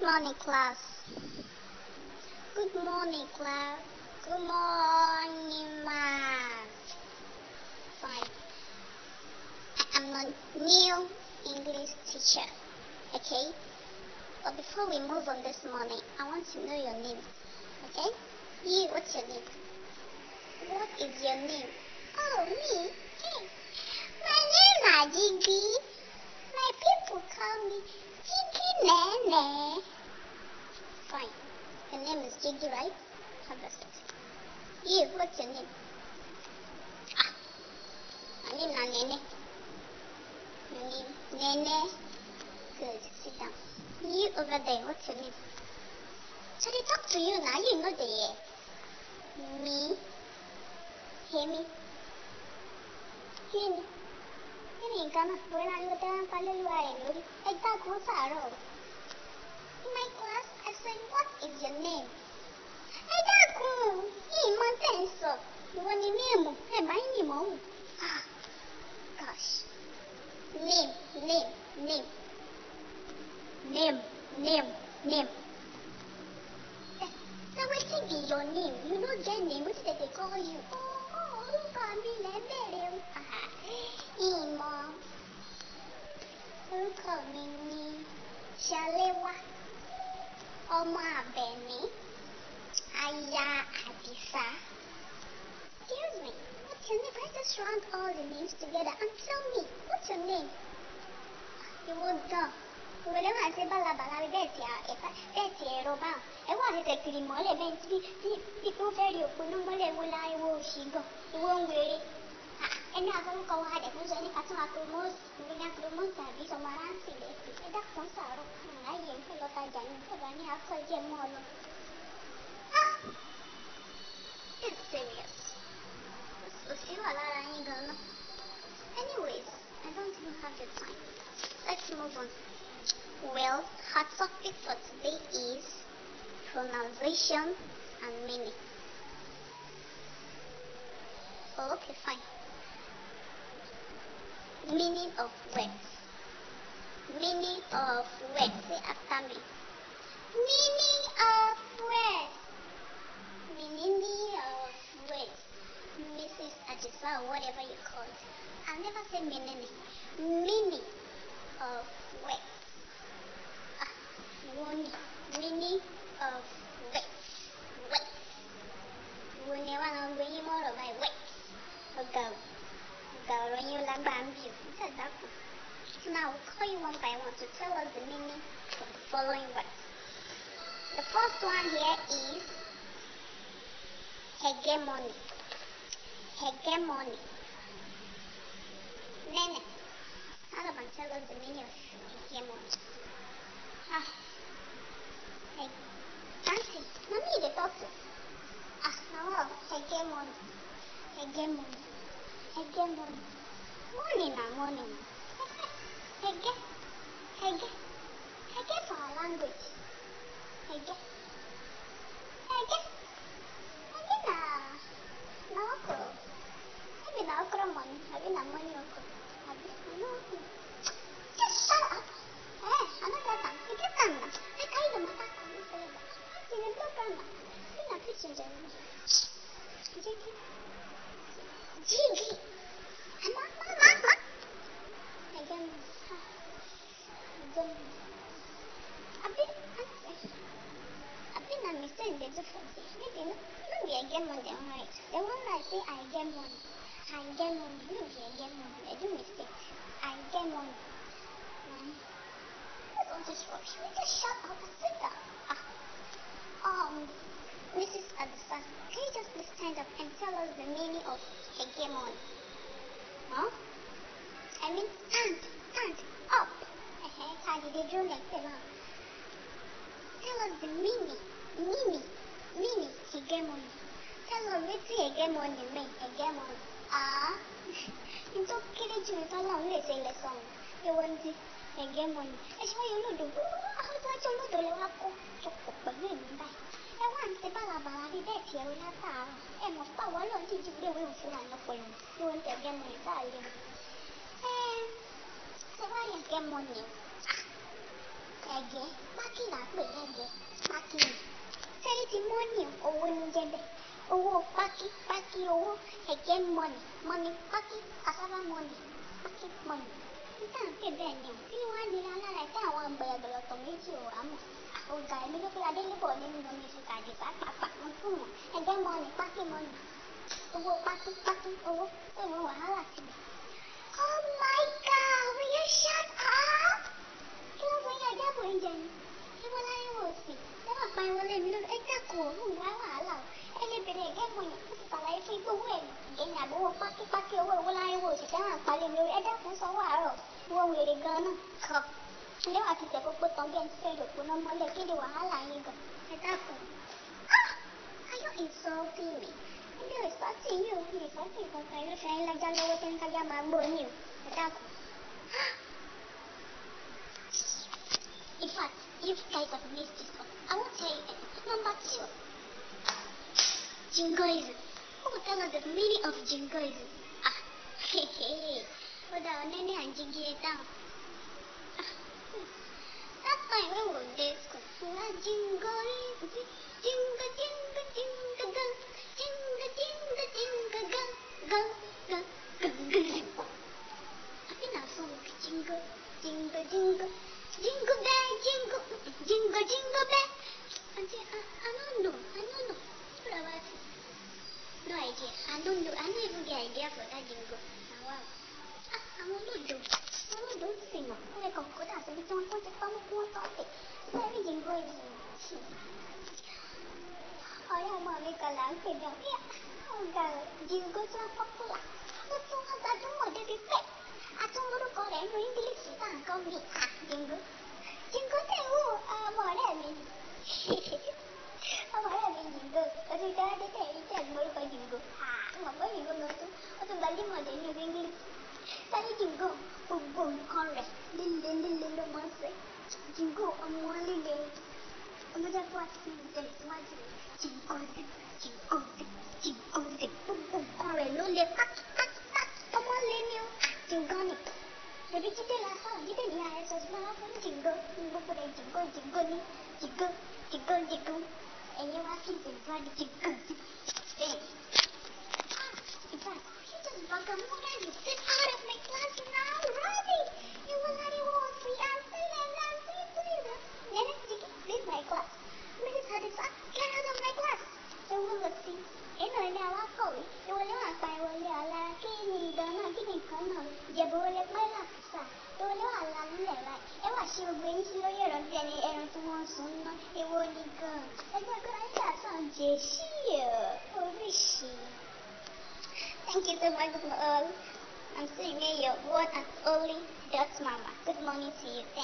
Good morning, class. Good morning, class. Good morning, math. Fine. I am a new English teacher. Okay? But before we move on this morning, I want to know your name. Okay? You, what's your name? What is your name? Oh, me? Hey. My name is Gigi. My people call me Gigi Nene. Fine. Your name is Gigi, right? Have a seat. You, what's your name? Ah, my name is Nene. My name Nene. Good. Sit down. You over there, what's your name? So they talk to you now, you know the hear. Me. Hear me. Hear me. Tẹ́ ń palẹ́ lúwa rẹ̀ lórí. Ẹ dákun sàárọ̀. In my class, I said, what is your name? Ń sọ. Ìwọ ni néèmù, ẹ bá yín ìmọ̀ wù. Ah, gosh. Name, name, name. Name, name, name. So wetin be your name? You no get name, dem dey call you? Oh, orúkọ mi lẹ bẹ̀rẹ̀ o. Ah, Ìmọ̀. Orúkọ mi ni Ṣaléwá. Ọmọ Àbẹ̀ní. Aya Àdìsá. Excuse me, what's your name? I just round all the names together and tell me, what's your name? Ìwọ gan. Ìwọlé máa ṣe bálabàla bẹ́ẹ̀ tí bẹ́ẹ̀ tí ẹ̀rọ bá wọn. Ẹ wá àṣẹṣẹ kiri mọ́lẹ̀ bẹ́ẹ̀ tí bí bí tó fẹ́ rí òpó náà mọ́lẹ̀ wo la ìwọ òṣì gan. Ìwọ ń wéré. Tàbí sọmọ aráǹtì lẹ́sìn. Ẹ dákun sàárọ̀. Àráyè ń fẹ́ lọ tajà ní ìfẹ́ bá ní akọ díẹ̀ mọ́ ọ lọ. Ah! It's serious. Wà lára yín gan náà. Anyways, I don't even have the time. Let's move on. Well, our topic for today is pronunciation and meaning. Oh, okay, fine. Meaning of words. Meaning of words. Say after me. Meaning of words. Meaning of words. Mrs. Ajisa or whatever you call it. I'll never say meaning. Meaning of words. Ah, meaning. Meaning of words. Words. Wo ni wá lọ gbé yín mọ́rọ̀ báyìí? Words. Ọ̀gá o. Ọ̀gá ọ̀rọ̀ yín ó lágbára ń bì o. Ṣé ẹ dákun? So now we'll call you one by one to tell us the meaning of the following words. The first one here is hegemony. Hegemony. Nene, how about tell us the meaning of hegemony? Ah, hey, Auntie, mommy, talk to. Ah, no, hegemony. Hegemony. Hegemony. Morning now, morning now. Hege. Hege. Hege for our language. Hege. Money dem write. The one that say I get money. I get money. No be again money. They do mistake. I get money. Mm. What's all this rubbish? We just shut up and sit down. Ah. Um, Mrs. Adisa, can you just please stand up and tell us the meaning of hegemony? Huh? I mean, stand, stand up. How did they do like that? Tell us the meaning, meaning, meaning, hegemony. sí hegemony mi hegemony àá nítorí ó kéré jù ní tọ́lọ́run lè ṣe ilẹ̀ sọ̀rọ̀ ewu ń di hegemony ẹ ṣe wáyé olódò ọlọ́dọ́jú olódò lè wá kó sopọ̀ pẹ̀lú èmi báyìí ẹ wá ń tẹ bàràbàrà rí bẹ́ẹ̀ tí ẹrú látàárọ̀ ẹ mọ̀ pé àwọn ọlọ́run dídí gbé ìwé òfin wà lọ́pọ̀ ẹ̀wọ̀n ní oúnjẹ hegemony tá a lè mọ̀ ẹ ṣe wáyé hegemony ẹ̀gẹ́ mákìlá pè ẹ̀gẹ́ mákìlá sẹ́ni ti mọ́ọ̀nì owó ní jẹ́bẹ̀ẹ́ owó pákí pákí owó ẹ̀gẹ́ mọ́nì mọ́nì pákí cassava mọ́nì pákí mọ́nì níta ń pè bẹ́ẹ̀ ni kí ni wọ́n á nira lára ẹ̀ tí àwọn àgbẹ̀yàgbẹ̀yà tó méjì ò wá mọ̀ ọ̀gá ẹ̀mí ló pé adélébọ̀ nínú omi ìṣúkà àdìsá pàpà wọn fún wọn ẹ̀gẹ́ mọ́nì pákí mọ́nì owó pákí pákí owó ìwọ̀n wàhálà síbẹ̀. Oh my God, will you shut up? Kí ló fún yín ọjọ́ àbò oúnjẹ ni? Ṣé wọ́n láyé wò sí? Ẹ máa pa ìwọlé mi lórí ẹja kò òun. Ẹ lè bèrè ẹ̀gẹ́ mọ̀ yẹn, ó sì ṣàlàyé fún igbó owó ẹ̀ ìgbéni àbówó pákípákí owó ìwó láyé wò sí fẹ́ràn àpálẹ̀ mi lórí ẹja fún sanwó àárọ̀. Wọ́n wèrè gan-an kọ̀. Ilé wa ti tẹ̀ gbogbo tán bí ẹni fẹ́ lòpọ̀ náà mọ́lẹ̀ kí ni wàhálà yín gan? Ẹ dákun. Ah! Are you insulting me? Ilé ìsọ́tì yìí ò fi ìsọ́tì kankan ló ṣe ayé lájá lọ́wọ́ tẹ́ ń kájá máa gbó yín o. Ẹ dákun. In fact, you guys have missed this one. I won't tell you anything. Number two. Jingoism. Who will tell us the meaning of jingoism? Ah, hey, hey. Hold on, Nene and Jingy it down. Ah, hmm. That time when we were in day school, we had jingoism. Jinga, jinga, jinga, gung. Jinga, jinga, jinga, gung. Gung, gung, gung, gung. I think our song is jingle, jingle, jingle. Jingle bell, jingle, jingle, jingle bell. I, say, I, I don't know, I don't know. What about it? No idea. I don't know. I don't even get idea for that jingle. Now, wow. Ah, àwọn olódò àwọn olódò ń sìn wọn wọn lè kàn kó dà síbi tí wọn kó ti pamọ́ kí wọn tọ́ sí bẹ́ẹ̀ ni jingle yìí ọ̀rẹ́ ọmọ mi kan là ń pè bẹ́ẹ̀ bí ọ̀gá jingle 증거 아무가 증거 넣었어 어떤 말리 말리 이렇게 이렇게 다니 증거 뽕뽕 걸레 릴릴릴릴로 맞세 증거 어머릴레 어머자 빠지는데 빠지 증거들 증거들 증거들 뽕뽕 걸레 롤레 까치 까치 까치 어머리며 증거니 여기 기대 나서 기대 Thank you so much all. I'm singing your one and only Dot Mama. Good morning to you. Thank